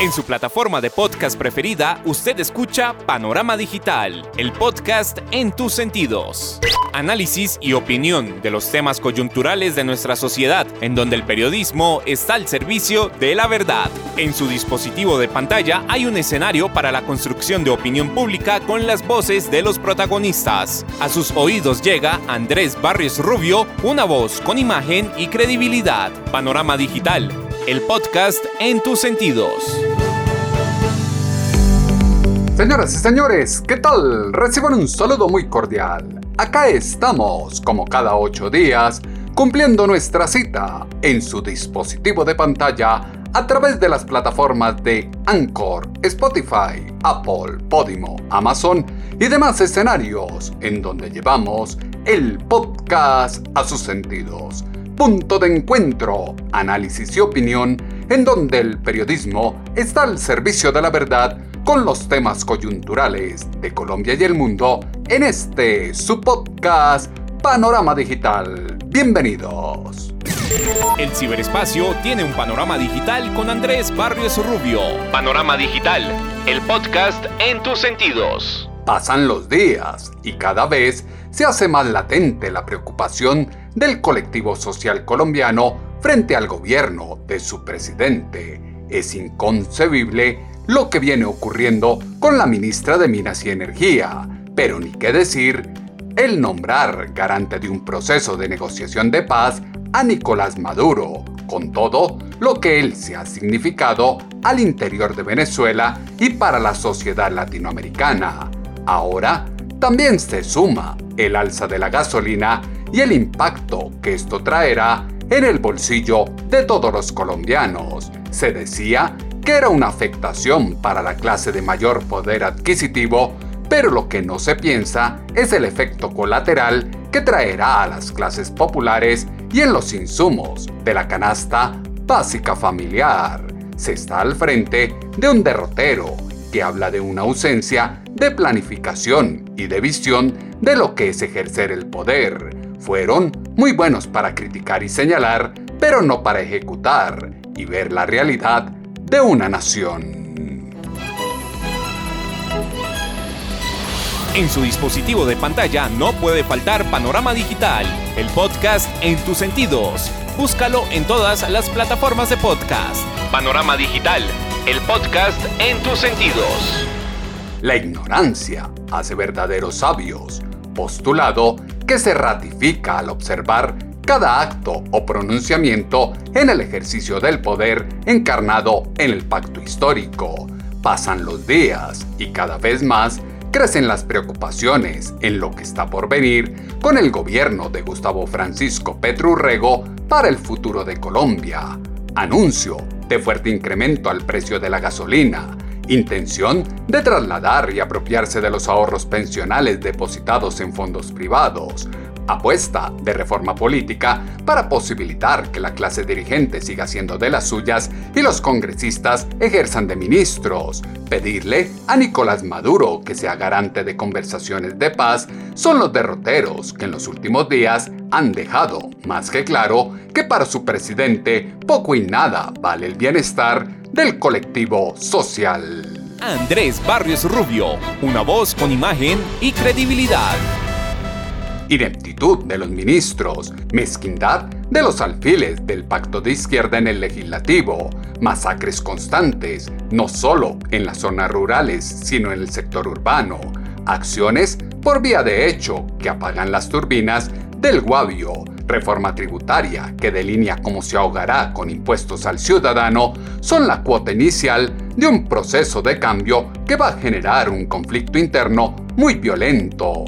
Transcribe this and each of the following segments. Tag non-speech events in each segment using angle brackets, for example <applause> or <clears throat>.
En su plataforma de podcast preferida, usted escucha Panorama Digital, el podcast en tus sentidos. Análisis y opinión de los temas coyunturales de nuestra sociedad, en donde el periodismo está al servicio de la verdad. En su dispositivo de pantalla hay un escenario para la construcción de opinión pública con las voces de los protagonistas. A sus oídos llega Andrés Barrios Rubio, una voz con imagen y credibilidad. Panorama Digital, el podcast en tus sentidos. Señoras y señores, ¿qué tal? Reciban un saludo muy cordial. Acá estamos, como cada ocho días, cumpliendo nuestra cita en su dispositivo de pantalla a través de las plataformas de Anchor, Spotify, Apple, Podimo, Amazon y demás escenarios en donde llevamos el podcast a sus sentidos. Punto de encuentro, análisis y opinión en donde el periodismo está al servicio de la verdad con los temas coyunturales de Colombia y el mundo en este su podcast Panorama Digital. Bienvenidos. El ciberespacio tiene un panorama digital con Andrés Barrios Rubio. Panorama Digital, el podcast en tus sentidos. Pasan los días y cada vez se hace más latente la preocupación del colectivo social colombiano frente al gobierno de su presidente. Es inconcebible lo que viene ocurriendo con la ministra de Minas y Energía, pero ni qué decir el nombrar garante de un proceso de negociación de paz a Nicolás Maduro, con todo lo que él se ha significado al interior de Venezuela y para la sociedad latinoamericana. Ahora también se suma el alza de la gasolina y el impacto que esto traerá en el bolsillo de todos los colombianos. Se decía que era una afectación para la clase de mayor poder adquisitivo, pero lo que no se piensa es el efecto colateral que traerá a las clases populares y en los insumos de la canasta básica familiar. Se está al frente de un derrotero que habla de una ausencia de planificación y de visión de lo que es ejercer el poder. Fueron muy buenos para criticar y señalar, pero no para ejecutar y ver la realidad de una nación. En su dispositivo de pantalla no puede faltar Panorama Digital, el podcast en tus sentidos. Búscalo en todas las plataformas de podcast. Panorama Digital, el podcast en tus sentidos. La ignorancia hace verdaderos sabios, postulado que se ratifica al observar cada acto o pronunciamiento en el ejercicio del poder encarnado en el pacto histórico. Pasan los días y cada vez más crecen las preocupaciones en lo que está por venir con el gobierno de Gustavo Francisco Petrurrego para el futuro de Colombia. Anuncio de fuerte incremento al precio de la gasolina, intención de trasladar y apropiarse de los ahorros pensionales depositados en fondos privados, apuesta de reforma política para posibilitar que la clase dirigente siga siendo de las suyas y los congresistas ejerzan de ministros. Pedirle a Nicolás Maduro que sea garante de conversaciones de paz son los derroteros que en los últimos días han dejado más que claro que para su presidente poco y nada vale el bienestar del colectivo social. Andrés Barrios Rubio, una voz con imagen y credibilidad ineptitud de los ministros, mezquindad de los alfiles del pacto de izquierda en el legislativo, masacres constantes, no solo en las zonas rurales, sino en el sector urbano, acciones por vía de hecho que apagan las turbinas del Guavio, reforma tributaria que delinea cómo se ahogará con impuestos al ciudadano, son la cuota inicial de un proceso de cambio que va a generar un conflicto interno muy violento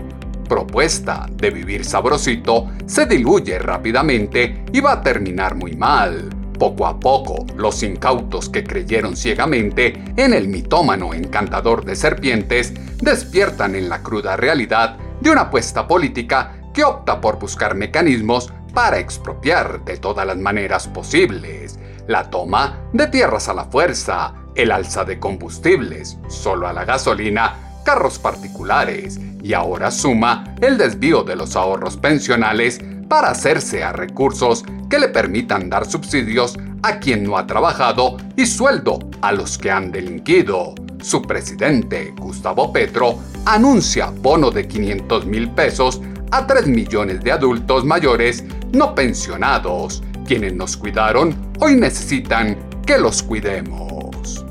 propuesta de vivir sabrosito se diluye rápidamente y va a terminar muy mal. Poco a poco, los incautos que creyeron ciegamente en el mitómano encantador de serpientes despiertan en la cruda realidad de una apuesta política que opta por buscar mecanismos para expropiar de todas las maneras posibles. La toma de tierras a la fuerza, el alza de combustibles, solo a la gasolina, carros particulares, y ahora suma el desvío de los ahorros pensionales para hacerse a recursos que le permitan dar subsidios a quien no ha trabajado y sueldo a los que han delinquido. Su presidente, Gustavo Petro, anuncia bono de 500 mil pesos a 3 millones de adultos mayores no pensionados, quienes nos cuidaron hoy necesitan que los cuidemos.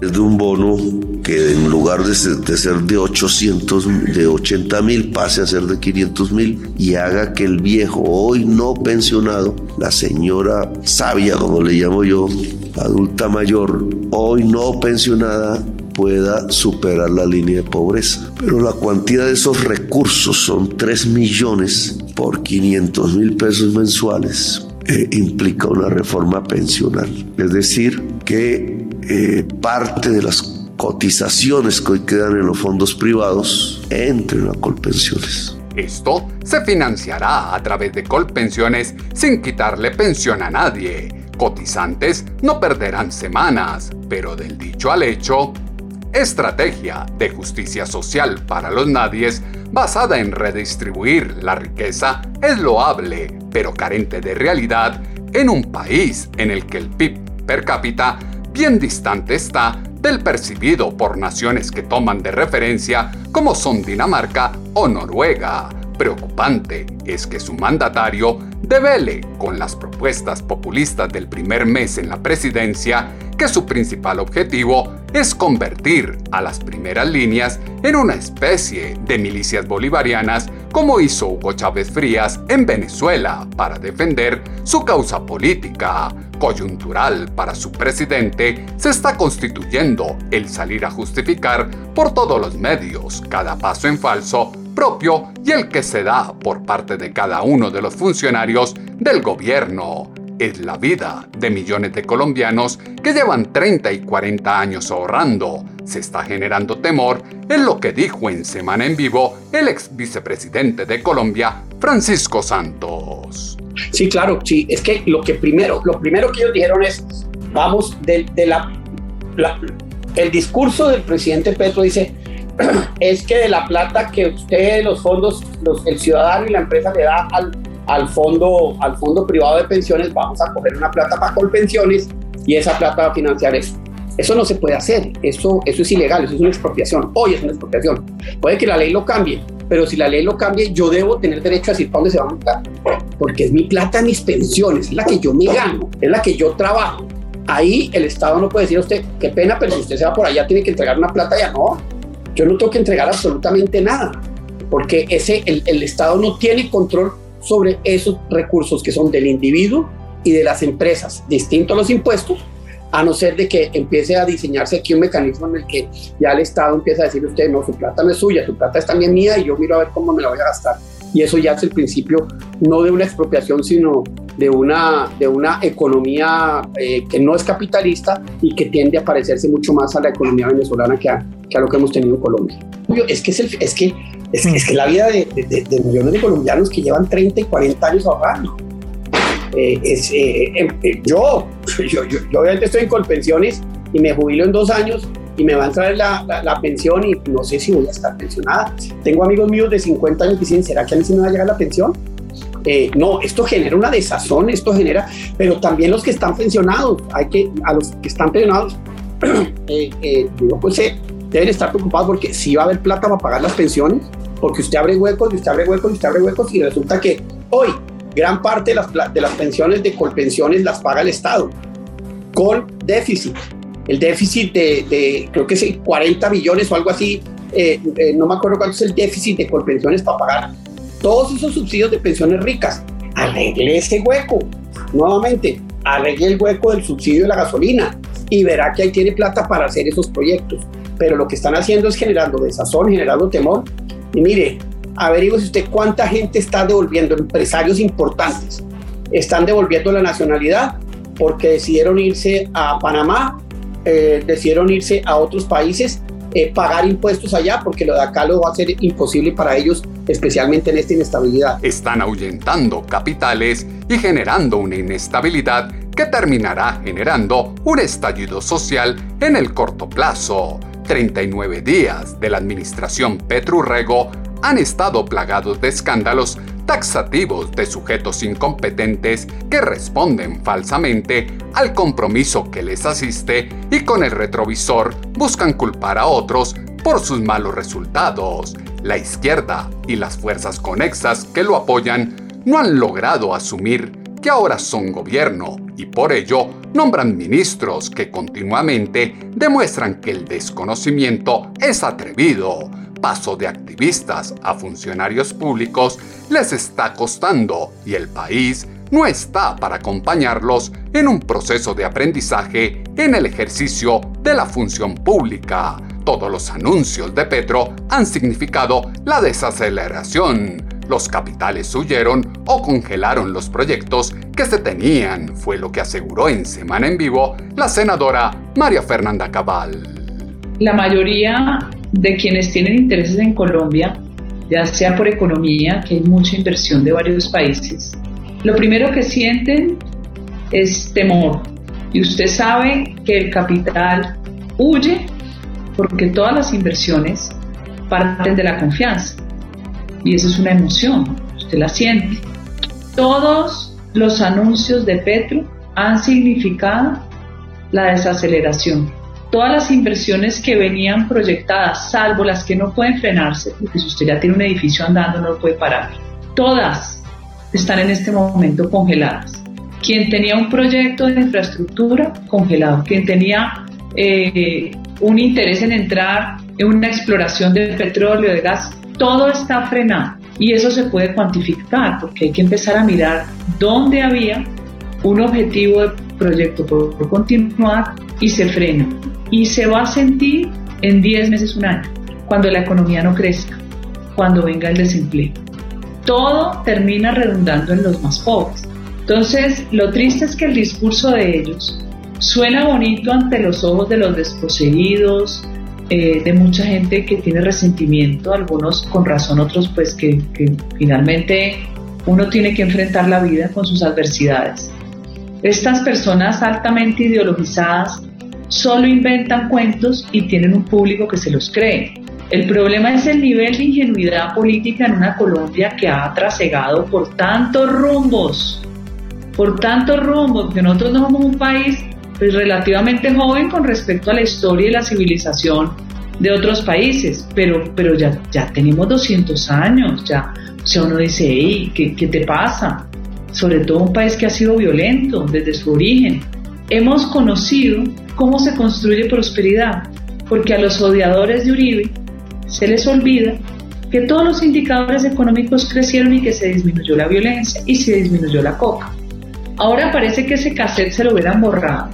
Es de un bono que en lugar de ser, de 800, de 80 mil, pase a ser de 500 mil y haga que el viejo, hoy no pensionado, la señora sabia, como le llamo yo, adulta mayor, hoy no pensionada, pueda superar la línea de pobreza. Pero la cuantía de esos recursos son 3 millones por 500 mil pesos mensuales. Eh, implica una reforma pensional. Es decir, que eh, parte de las cotizaciones que hoy quedan en los fondos privados entren a Colpensiones. Esto se financiará a través de Colpensiones sin quitarle pensión a nadie. Cotizantes no perderán semanas, pero del dicho al hecho, estrategia de justicia social para los nadies basada en redistribuir la riqueza es loable, pero carente de realidad en un país en el que el PIB per cápita bien distante está del percibido por naciones que toman de referencia como son Dinamarca o Noruega. Preocupante es que su mandatario devele con las propuestas populistas del primer mes en la presidencia que su principal objetivo es convertir a las primeras líneas en una especie de milicias bolivarianas como hizo Hugo Chávez Frías en Venezuela para defender su causa política. Coyuntural para su presidente se está constituyendo el salir a justificar por todos los medios cada paso en falso propio y el que se da por parte de cada uno de los funcionarios del gobierno es la vida de millones de colombianos que llevan 30 y 40 años ahorrando. Se está generando temor en lo que dijo en Semana en Vivo el ex vicepresidente de Colombia, Francisco Santos. Sí, claro, sí. Es que lo que primero, lo primero que ellos dijeron es, vamos, de, la, el discurso del presidente Petro dice, <clears throat> es que de la plata que usted, los fondos, el ciudadano y la empresa le da al, al fondo, al fondo privado de pensiones, vamos a coger una plata para Colpensiones y esa plata va a financiar eso. Eso no se puede hacer, eso, eso es ilegal, eso es una expropiación. Hoy es una expropiación. Puede que la ley lo cambie, pero si la ley lo cambie, yo debo tener derecho a decir para dónde se va a montar. Porque es mi plata, mis pensiones, es la que yo me gano, es la que yo trabajo. Ahí el Estado no puede decir a usted, qué pena, pero si usted se va por allá, tiene que entregar una plata, ya no. Yo no tengo que entregar absolutamente nada, porque ese, el, el Estado no tiene control sobre esos recursos que son del individuo y de las empresas, distinto a los impuestos, a no ser de que empiece a diseñarse aquí un mecanismo en el que ya el Estado empieza a decir usted, no, su plata no es suya, su plata es también mía y yo miro a ver cómo me la voy a gastar. Y eso ya es el principio no de una expropiación, sino de una, de una economía eh, que no es capitalista y que tiende a parecerse mucho más a la economía venezolana que a, que a lo que hemos tenido en Colombia. Es que, es, el, es que es, es que la vida de, de, millones de colombianos que llevan 30 y 40 años ahorrando. Eh, es, eh, em, eh, yo, <laughs> yo, yo, yo, obviamente estoy en Colpensiones y me jubilo en dos años y me va a entrar la, la, pensión y no sé si voy a estar pensionada. Tengo amigos míos de 50 años que dicen, ¿será que a mí sí me va a llegar la pensión? No, esto genera una desazón, esto genera, pero también los que están pensionados, hay que, a los que están pensionados, <clears throat> digo, pues deben estar preocupados porque si va a haber plata para pagar las pensiones, porque usted abre huecos y usted abre huecos y usted abre huecos y resulta que hoy gran parte de las, de las pensiones de colpensiones las paga el Estado con déficit. El déficit de, creo que es 40 billones o algo así, eh, eh, no me acuerdo cuánto es el déficit de colpensiones para pagar todos esos subsidios de pensiones ricas. Arregle ese hueco. Nuevamente, arregle el hueco del subsidio de la gasolina y verá que ahí tiene plata para hacer esos proyectos pero lo que están haciendo es generando desazón, generando temor. Y mire, averigüe usted cuánta gente está devolviendo, empresarios importantes, están devolviendo la nacionalidad porque decidieron irse a Panamá, eh, decidieron irse a otros países, eh, pagar impuestos allá, porque lo de acá lo va a ser imposible para ellos, especialmente en esta inestabilidad. Están ahuyentando capitales y generando una inestabilidad que terminará generando un estallido social en el corto plazo. 39 días de la administración Petrurrego han estado plagados de escándalos taxativos de sujetos incompetentes que responden falsamente al compromiso que les asiste y con el retrovisor buscan culpar a otros por sus malos resultados. La izquierda y las fuerzas conexas que lo apoyan no han logrado asumir que ahora son gobierno y por ello nombran ministros que continuamente demuestran que el desconocimiento es atrevido. Paso de activistas a funcionarios públicos les está costando y el país no está para acompañarlos en un proceso de aprendizaje en el ejercicio de la función pública. Todos los anuncios de Petro han significado la desaceleración. Los capitales huyeron o congelaron los proyectos que se tenían, fue lo que aseguró en Semana en Vivo la senadora María Fernanda Cabal. La mayoría de quienes tienen intereses en Colombia, ya sea por economía, que hay mucha inversión de varios países, lo primero que sienten es temor. Y usted sabe que el capital huye porque todas las inversiones parten de la confianza. Y esa es una emoción, usted la siente. Todos los anuncios de Petro han significado la desaceleración. Todas las inversiones que venían proyectadas, salvo las que no pueden frenarse, porque si usted ya tiene un edificio andando no lo puede parar, todas están en este momento congeladas. Quien tenía un proyecto de infraestructura, congelado. Quien tenía eh, un interés en entrar en una exploración de petróleo, de gas, todo está frenado. Y eso se puede cuantificar porque hay que empezar a mirar dónde había un objetivo de proyecto por, continuar y se frena. Y se va a sentir en 10 meses, un año, cuando la economía no crezca, cuando venga el desempleo. Todo termina redundando en los más pobres. Entonces, lo triste es que el discurso de ellos suena bonito ante los ojos de los desposeídos, eh, de mucha gente que tiene resentimiento, algunos con razón, otros pues que, que finalmente uno tiene que enfrentar la vida con sus adversidades. Estas personas altamente ideologizadas solo inventan cuentos y tienen un público que se los cree. El problema es el nivel de ingenuidad política en una Colombia que ha trasegado por tantos rumbos, por tantos rumbos, que nosotros no somos un país pues relativamente joven con respecto a la historia y la civilización de otros países, pero, pero ya, ya tenemos 200 años, ya, o sea, uno dice, hey, ¿qué, ¿qué te pasa? Sobre todo un país que ha sido violento desde su origen. Hemos conocido cómo se construye prosperidad, porque a los odiadores de Uribe se les olvida que todos los indicadores económicos crecieron y que se disminuyó la violencia y se disminuyó la coca. Ahora parece que ese cassette se lo hubieran borrado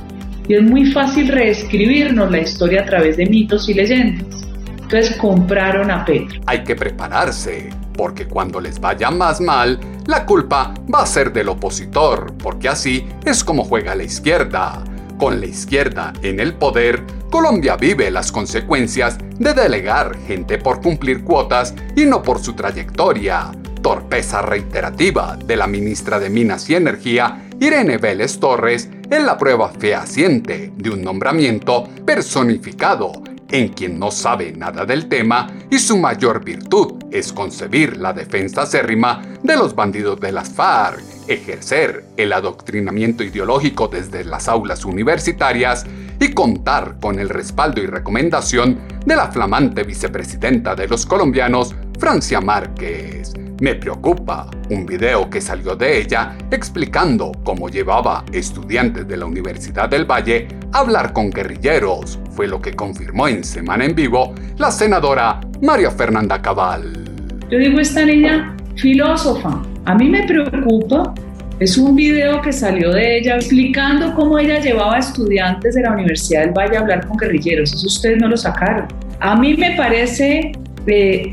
y es muy fácil reescribirnos la historia a través de mitos y leyendas. Entonces compraron a Petro. Hay que prepararse, porque cuando les vaya más mal, la culpa va a ser del opositor, porque así es como juega la izquierda. Con la izquierda en el poder, Colombia vive las consecuencias de delegar gente por cumplir cuotas y no por su trayectoria. Torpeza reiterativa de la ministra de Minas y Energía Irene Vélez Torres es la prueba fehaciente de un nombramiento personificado en quien no sabe nada del tema y su mayor virtud es concebir la defensa acérrima de los bandidos de las FARC, ejercer el adoctrinamiento ideológico desde las aulas universitarias y contar con el respaldo y recomendación de la flamante vicepresidenta de los colombianos, Francia Márquez. Me preocupa un video que salió de ella explicando cómo llevaba estudiantes de la Universidad del Valle a hablar con guerrilleros. Fue lo que confirmó en Semana en Vivo la senadora María Fernanda Cabal. Yo digo, esta niña filósofa. A mí me preocupa. Es un video que salió de ella explicando cómo ella llevaba estudiantes de la Universidad del Valle a hablar con guerrilleros. Eso ustedes no lo sacaron. A mí me parece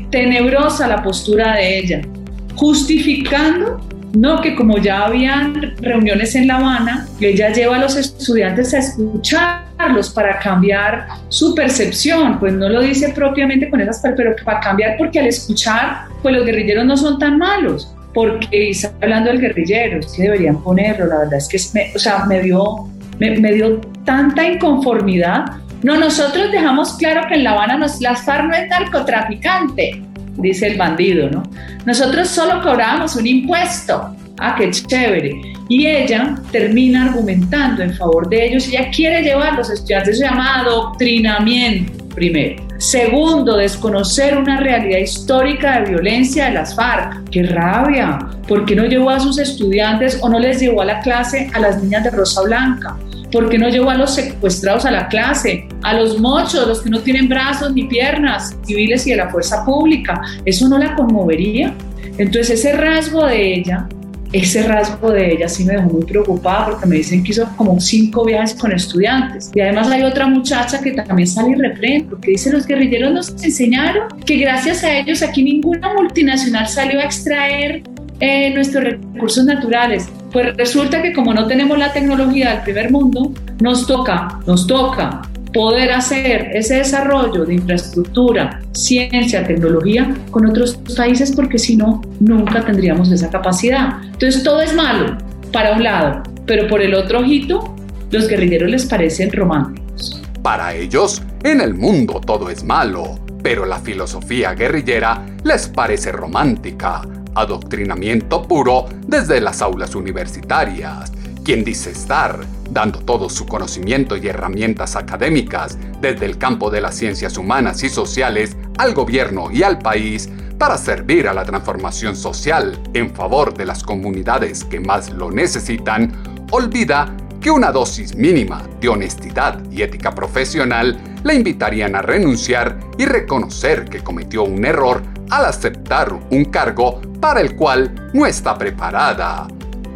tenebrosa la postura de ella, justificando no que como ya habían reuniones en La Habana, ella lleva a los estudiantes a escucharlos para cambiar su percepción, pues no lo dice propiamente con esas pero para cambiar porque al escuchar, pues los guerrilleros no son tan malos, porque está hablando del guerrillero, es que deberían ponerlo, la verdad es que me, o sea, me dio, me dio tanta inconformidad no, nosotros dejamos claro que en La Habana nos, las FARC no es narcotraficante. dice el bandido, ¿no? Nosotros solo cobramos un impuesto. Ah, qué chévere. Y ella termina argumentando en favor de ellos. Ella quiere llevar a los estudiantes, se llama adoctrinamiento, primero. Segundo, desconocer una realidad histórica de violencia de las FARC. ¡Qué rabia! ¿Por qué no llevó a sus estudiantes o no les llevó a la clase a las niñas de Rosa Blanca? ¿Por qué no llevó a los secuestrados a la clase? A los mochos, los que no tienen brazos ni piernas, civiles y de la fuerza pública. ¿Eso no la conmovería? Entonces ese rasgo de ella ese rasgo de ella sí me dejó muy preocupada porque me dicen que hizo como cinco viajes con estudiantes. Y además hay otra muchacha que también sale y reprende porque dice los guerrilleros nos enseñaron que gracias a ellos aquí ninguna multinacional salió a extraer eh, nuestros recursos naturales. Pues resulta que como no tenemos la tecnología del primer mundo, nos toca, nos toca poder hacer ese desarrollo de infraestructura, ciencia, tecnología con otros países porque si no, nunca tendríamos esa capacidad. Entonces todo es malo para un lado, pero por el otro ojito, los guerrilleros les parecen románticos. Para ellos, en el mundo todo es malo, pero la filosofía guerrillera les parece romántica, adoctrinamiento puro desde las aulas universitarias. Quien dice estar dando todo su conocimiento y herramientas académicas desde el campo de las ciencias humanas y sociales al gobierno y al país para servir a la transformación social en favor de las comunidades que más lo necesitan, olvida que una dosis mínima de honestidad y ética profesional le invitarían a renunciar y reconocer que cometió un error al aceptar un cargo para el cual no está preparada.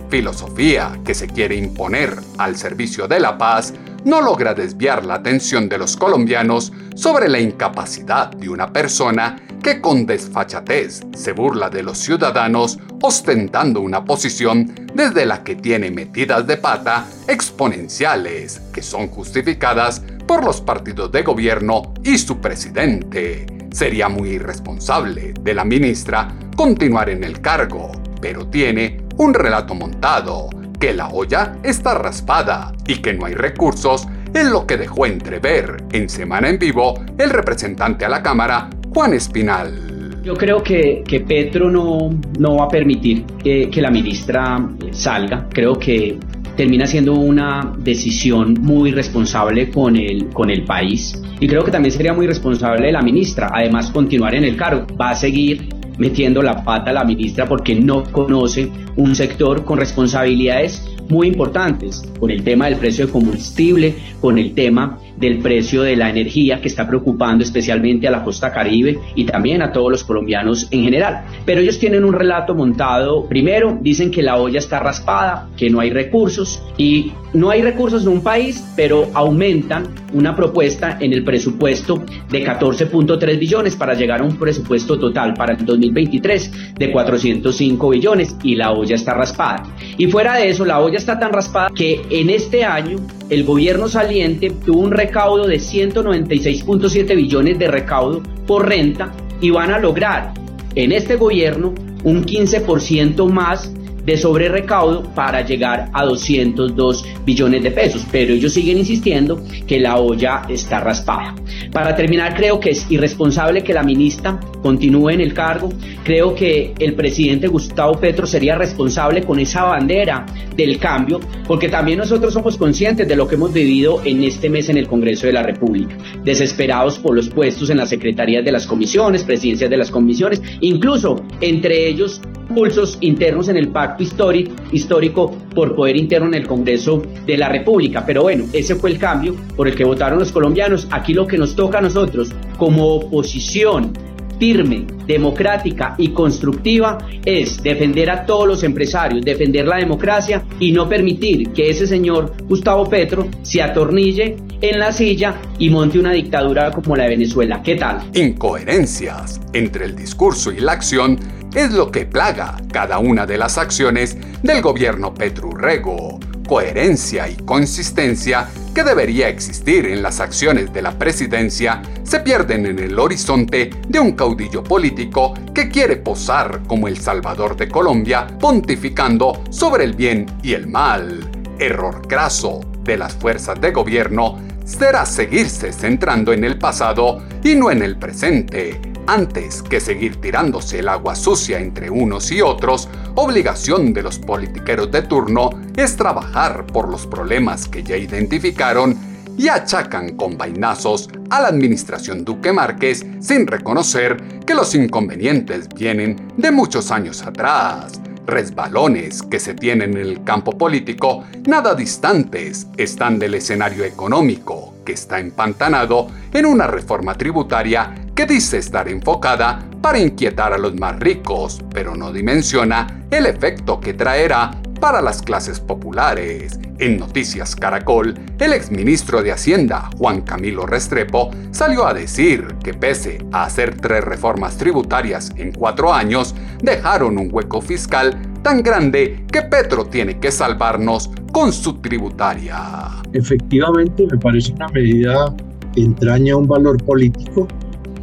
Filosofía que se quiere imponer al servicio de la paz no logra desviar la atención de los colombianos sobre la incapacidad de una persona que con desfachatez se burla de los ciudadanos ostentando una posición desde la que tiene metidas de pata exponenciales que son justificadas por los partidos de gobierno y su presidente. Sería muy irresponsable de la ministra continuar en el cargo, pero tiene un relato montado, que la olla está raspada y que no hay recursos en lo que dejó entrever en Semana en Vivo el representante a la Cámara, Juan Espinal. Yo creo que, Petro no, va a permitir que la ministra salga. Creo que termina siendo una decisión muy responsable con el, con el país. Y creo que también sería muy responsable de la ministra, además continuar en el cargo. Va a seguir metiendo la pata a la ministra porque no conoce un sector con responsabilidades muy importantes, con el tema del precio de combustible, con el tema del precio de la energía que está preocupando especialmente a la costa caribe y también a todos los colombianos en general. Pero ellos tienen un relato montado, primero dicen que la olla está raspada, que no hay recursos y no hay recursos en un país, pero aumentan una propuesta en el presupuesto de 14.3 billones para llegar a un presupuesto total para el 2023 de 405 billones y la olla está raspada. Y fuera de eso, la olla está tan raspada que en este año el gobierno saliente tuvo un recaudo de 196.7 billones de recaudo por renta y van a lograr en este gobierno un 15% más de sobre recaudo para llegar a 202 billones de pesos, pero ellos siguen insistiendo que la olla está raspada. Para terminar, creo que es irresponsable que la ministra continúe en el cargo. Creo que el presidente Gustavo Petro sería responsable con esa bandera del cambio, porque también nosotros somos conscientes de lo que hemos vivido en este mes en el Congreso de la República, desesperados por los puestos en las secretarías de las comisiones, presidencias de las comisiones, incluso entre ellos pulsos internos en el pacto histórico, histórico por poder interno en el Congreso de la República. Pero bueno, ese fue el cambio por el que votaron los colombianos. Aquí lo que nos toca a nosotros como oposición firme, democrática y constructiva es defender a todos los empresarios, defender la democracia y no permitir que ese señor Gustavo Petro se atornille en la silla y monte una dictadura como la de Venezuela. ¿Qué tal? Incoherencias entre el discurso y la acción es lo que plaga cada una de las acciones del gobierno Petrurrego. Coherencia y consistencia que debería existir en las acciones de la presidencia se pierden en el horizonte de un caudillo político que quiere posar como el salvador de Colombia, pontificando sobre el bien y el mal. Error craso de las fuerzas de gobierno será seguirse centrando en el pasado y no en el presente, Antes que seguir tirándose el agua sucia entre unos y otros, obligación de los politiqueros de turno es trabajar por los problemas que ya identificaron y achacan con vainazos a la administración Duque Márquez sin reconocer que los inconvenientes vienen de muchos años atrás. Resbalones que se tienen en el campo político nada distantes están del escenario económico que está empantanado en una reforma tributaria que dice estar enfocada para inquietar a los más ricos, pero no dimensiona el efecto que traerá para las clases populares. En Noticias Caracol, el exministro de Hacienda, Juan Camilo Restrepo, salió a decir que pese a hacer tres reformas tributarias en cuatro años, dejaron un hueco fiscal tan grande que Petro tiene que salvarnos con su tributaria. Efectivamente, me parece una medida que entraña un valor político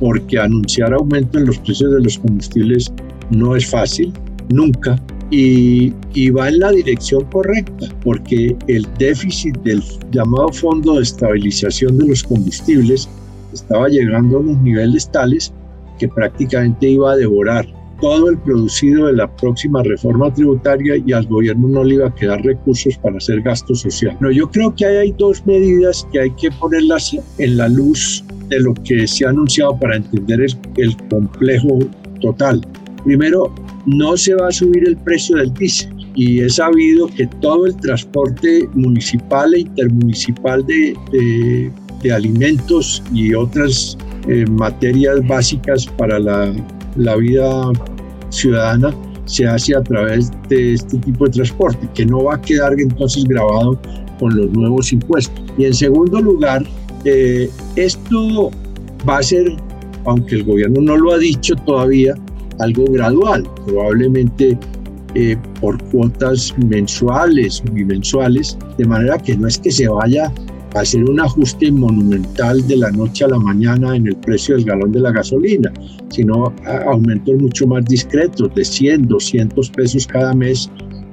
porque anunciar aumento en los precios de los combustibles no es fácil, nunca, y, va en la dirección correcta, porque el déficit del llamado Fondo de Estabilización de los Combustibles estaba llegando a unos niveles tales que prácticamente iba a devorar todo el producido de la próxima reforma tributaria y al gobierno no le iba a quedar recursos para hacer gasto social. Pero yo creo que hay dos medidas que hay que ponerlas en la luz de lo que se ha anunciado para entender el, el complejo total. Primero, no se va a subir el precio del diésel y es sabido que todo el transporte municipal e intermunicipal de, de, alimentos y otras eh, materias básicas para la, la vida ciudadana se hace a través de este tipo de transporte, que no va a quedar entonces grabado con los nuevos impuestos. Y en segundo lugar, eh, esto va a ser, aunque el gobierno no lo ha dicho todavía, algo gradual, probablemente eh, por cuotas mensuales bimensuales, de manera que no es que se vaya hacer un ajuste monumental de la noche a la mañana en el precio del galón de la gasolina, sino aumentos mucho más discretos, de 100, 200 pesos cada mes.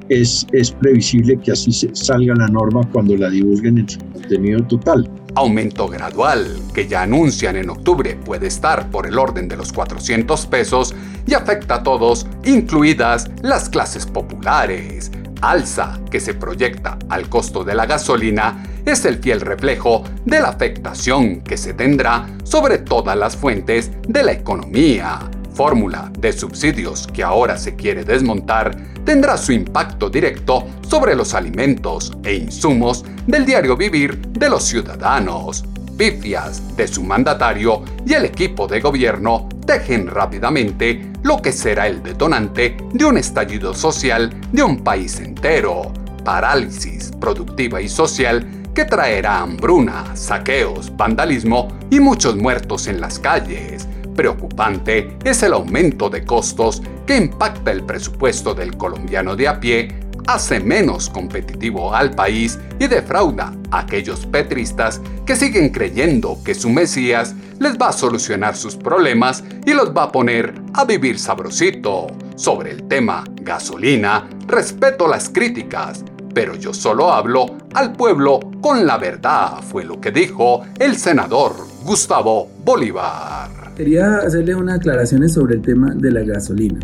Es, es previsible que así salga la norma cuando la divulguen en su contenido total aumento gradual que ya anuncian en octubre puede estar por el orden de los 400 pesos y afecta a todos, incluidas las clases populares. Alza que se proyecta al costo de la gasolina es el fiel reflejo de la afectación que se tendrá sobre todas las fuentes de la economía fórmula de subsidios que ahora se quiere desmontar tendrá su impacto directo sobre los alimentos e insumos del diario vivir de los ciudadanos. Pifias de su mandatario y el equipo de gobierno tejen rápidamente lo que será el detonante de un estallido social de un país entero, parálisis productiva y social que traerá hambruna, saqueos, vandalismo y muchos muertos en las calles. Preocupante es el aumento de costos que impacta el presupuesto del colombiano de a pie, hace menos competitivo al país y defrauda a aquellos petristas que siguen creyendo que su Mesías les va a solucionar sus problemas y los va a poner a vivir sabrosito. Sobre el tema gasolina, respeto las críticas, pero yo solo hablo al pueblo con la verdad, fue lo que dijo el senador Gustavo Bolívar. Quería hacerle unas aclaraciones sobre el tema de la gasolina.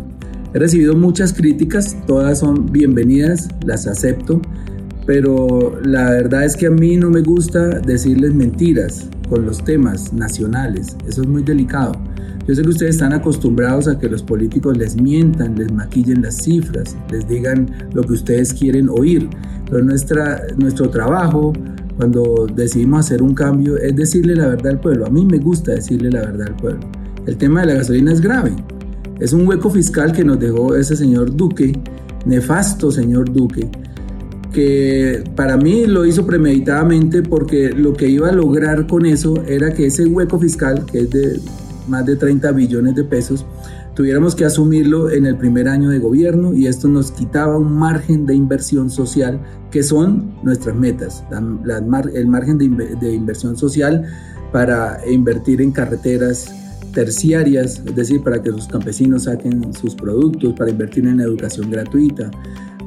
He recibido muchas críticas, todas son bienvenidas, las acepto, pero la verdad es que a mí no me gusta decirles mentiras con los temas nacionales, eso es muy delicado. Yo sé que ustedes están acostumbrados a que los políticos les mientan, les maquillen las cifras, les digan lo que ustedes quieren oír, pero nuestra, nuestro trabajo cuando decidimos hacer un cambio es decirle la verdad al pueblo. A mí me gusta decirle la verdad al pueblo. El tema de la gasolina es grave. Es un hueco fiscal que nos dejó ese señor Duque, nefasto señor Duque, que para mí lo hizo premeditadamente porque lo que iba a lograr con eso era que ese hueco fiscal, que es de más de 30 billones de pesos, tuviéramos que asumirlo en el primer año de gobierno y esto nos quitaba un margen de inversión social que son nuestras metas, el margen de, inversión social para invertir en carreteras terciarias, es decir, para que los campesinos saquen sus productos, para invertir en educación gratuita,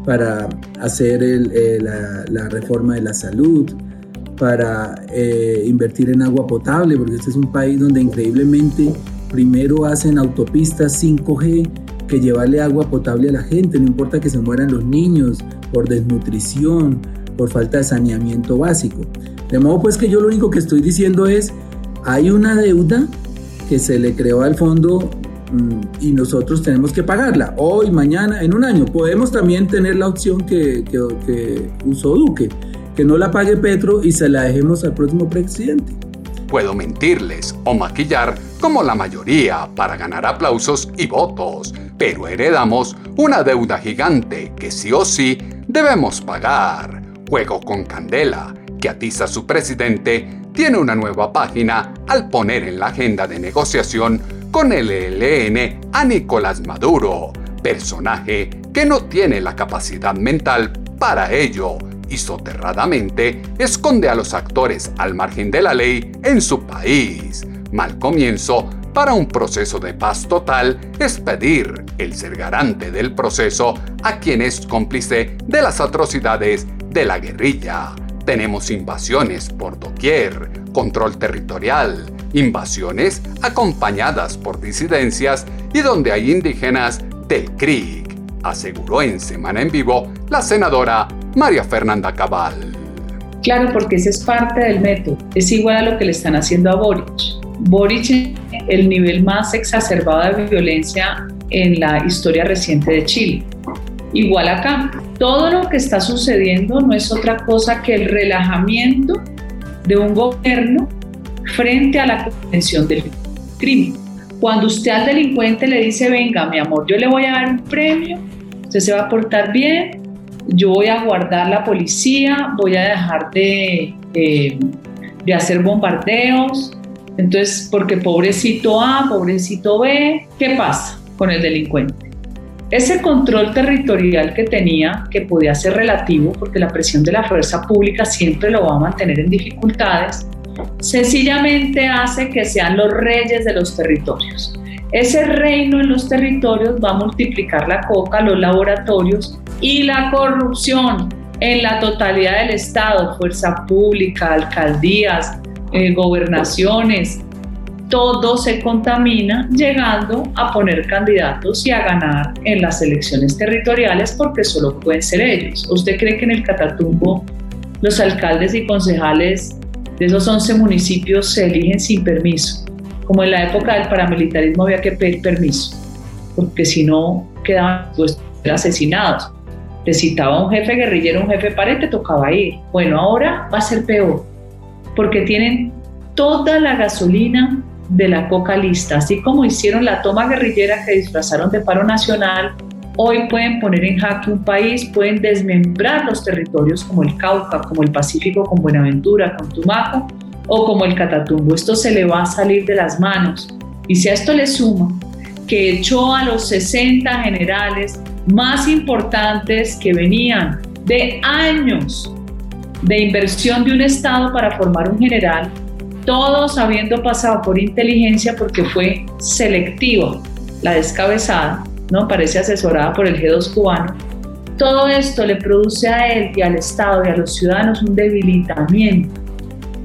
para hacer eh, la, reforma de la salud, para eh, invertir en agua potable, porque este es un país donde increíblemente primero hacen autopistas 5G que llevarle agua potable a la gente, no importa que se mueran los niños por desnutrición, por falta de saneamiento básico. De modo pues que yo lo único que estoy diciendo es, hay una deuda que se le creó al fondo mm, y nosotros tenemos que pagarla hoy, mañana, en un año. Podemos también tener la opción que, que usó Duque, que no la pague Petro y se la dejemos al próximo presidente. Puedo mentirles o maquillar como la mayoría para ganar aplausos y votos, pero heredamos una deuda gigante que sí o sí debemos pagar. Juego con Candela, que atiza su presidente, tiene una nueva página al poner en la agenda de negociación con el ELN a Nicolás Maduro, personaje que no tiene la capacidad mental para ello y soterradamente esconde a los actores al margen de la ley en su país. Mal comienzo para un proceso de paz total es pedir el ser garante del proceso a quien es cómplice de las atrocidades de la guerrilla. Tenemos invasiones por doquier, control territorial, invasiones acompañadas por disidencias y donde hay indígenas del CRIC, aseguró en Semana en Vivo la senadora María Fernanda Cabal. Claro, porque ese es parte del método. Es igual a lo que le están haciendo a Boric. Boric, el nivel más exacerbado de violencia en la historia reciente de Chile. Igual acá, todo lo que está sucediendo no es otra cosa que el relajamiento de un gobierno frente a la convención del crimen. Cuando usted al delincuente le dice, venga, mi amor, yo le voy a dar un premio, usted se va a portar bien, yo voy a guardar la policía, voy a dejar de, de, hacer bombardeos. Entonces, porque pobrecito A, pobrecito B, ¿qué pasa con el delincuente? Ese control territorial que tenía, que podía ser relativo, porque la presión de la fuerza pública siempre lo va a mantener en dificultades, sencillamente hace que sean los reyes de los territorios. Ese reino en los territorios va a multiplicar la coca, los laboratorios y la corrupción en la totalidad del Estado, fuerza pública, alcaldías, eh, gobernaciones, todo se contamina llegando a poner candidatos y a ganar en las elecciones territoriales porque solo pueden ser ellos. ¿Usted cree que en el Catatumbo los alcaldes y concejales de esos 11 municipios se eligen sin permiso? Como en la época del paramilitarismo había que pedir permiso, porque si no quedaban pues, asesinados te citaba un jefe guerrillero, un jefe pared, te tocaba ir. Bueno, ahora va a ser peor, porque tienen toda la gasolina de la coca lista, así como hicieron la toma guerrillera que disfrazaron de paro nacional, hoy pueden poner en jaque un país, pueden desmembrar los territorios como el Cauca, como el Pacífico con Buenaventura, con Tumaco o como el Catatumbo. Esto se le va a salir de las manos. Y si a esto le suma que echó a los 60 generales más importantes que venían de años de inversión de un Estado para formar un general, todos habiendo pasado por inteligencia porque fue selectiva la descabezada, ¿no? Parece asesorada por el G2 cubano. Todo esto le produce a él y al Estado y a los ciudadanos un debilitamiento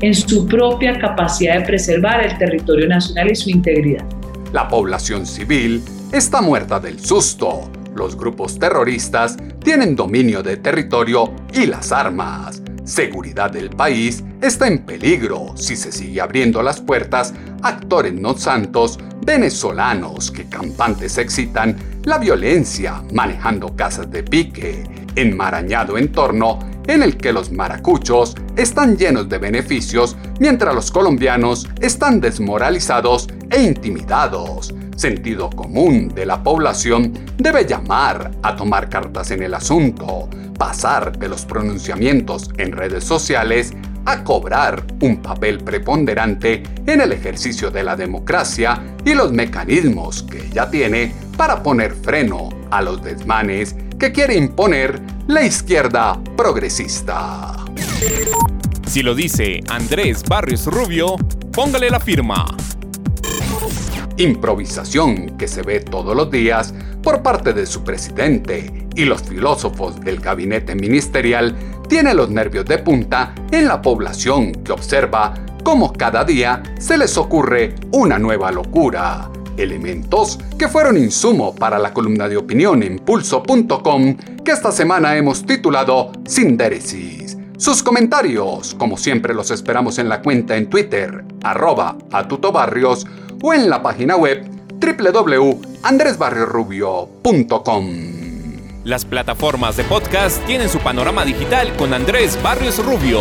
en su propia capacidad de preservar el territorio nacional y su integridad. La población civil está muerta del susto los grupos terroristas tienen dominio de territorio y las armas. Seguridad del país está en peligro si se sigue abriendo las puertas a actores no santos venezolanos que campantes excitan la violencia manejando casas de pique, enmarañado entorno en el que los maracuchos están llenos de beneficios mientras los colombianos están desmoralizados e intimidados sentido común de la población debe llamar a tomar cartas en el asunto, pasar de los pronunciamientos en redes sociales a cobrar un papel preponderante en el ejercicio de la democracia y los mecanismos que ella tiene para poner freno a los desmanes que quiere imponer la izquierda progresista. Si lo dice Andrés Barrios Rubio, póngale la firma improvisación que se ve todos los días por parte de su presidente y los filósofos del gabinete ministerial tiene los nervios de punta en la población que observa cómo cada día se les ocurre una nueva locura. elementos que fueron insumo para la columna de opinión en pulso.com que esta semana hemos titulado Sindéresis. Sus comentarios, como siempre, los esperamos en la cuenta en Twitter, arroba atutobarrios, o en la página web www.andresbarriosrubio.com. Las plataformas de podcast tienen su panorama digital con Andrés Barrios Rubio.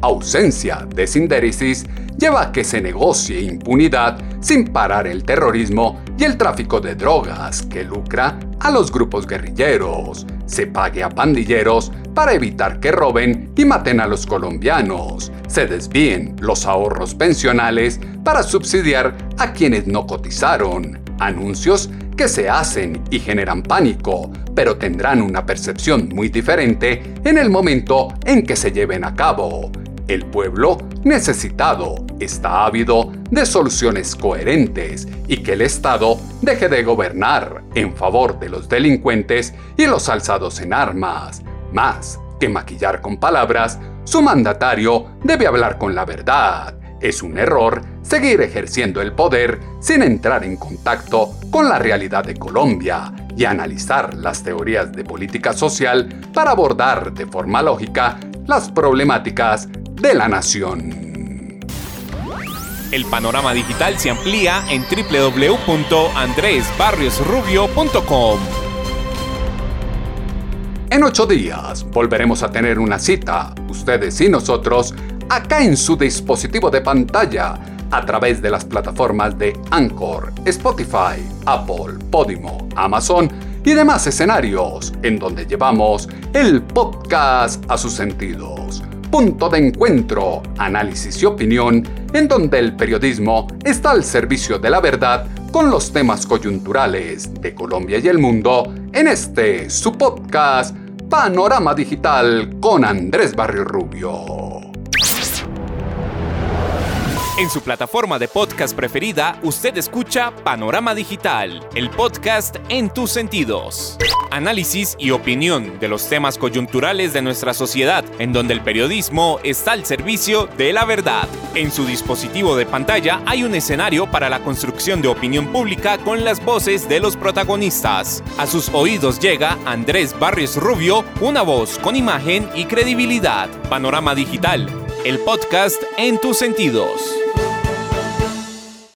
Ausencia de sindéresis lleva a que se negocie impunidad sin parar el terrorismo y el tráfico de drogas que lucra a los grupos guerrilleros, se pague a pandilleros para evitar que roben y maten a los colombianos, se desvíen los ahorros pensionales para subsidiar a quienes no cotizaron, anuncios que se hacen y generan pánico, pero tendrán una percepción muy diferente en el momento en que se lleven a cabo. El pueblo necesitado está ávido de soluciones coherentes y que el Estado deje de gobernar en favor de los delincuentes y los alzados en armas. Más que maquillar con palabras, su mandatario debe hablar con la verdad. Es un error seguir ejerciendo el poder sin entrar en contacto con la realidad de Colombia y analizar las teorías de política social para abordar de forma lógica las problemáticas de la nación. El panorama digital se amplía en www.andresbarriosrubio.com. En ocho días volveremos a tener una cita, ustedes y nosotros, acá en su dispositivo de pantalla, a través de las plataformas de Anchor, Spotify, Apple, Podimo, Amazon y demás escenarios, en donde llevamos el podcast a sus sentidos punto de encuentro, análisis y opinión, en donde el periodismo está al servicio de la verdad con los temas coyunturales de Colombia y el mundo en este su podcast Panorama Digital con Andrés Barrio Rubio. En su plataforma de podcast preferida, usted escucha Panorama Digital, el podcast en tus sentidos. Análisis y opinión de los temas coyunturales de nuestra sociedad, en donde el periodismo está al servicio de la verdad. En su dispositivo de pantalla hay un escenario para la construcción de opinión pública con las voces de los protagonistas. A sus oídos llega Andrés Barrios Rubio, una voz con imagen y credibilidad. Panorama Digital, el podcast en tus sentidos.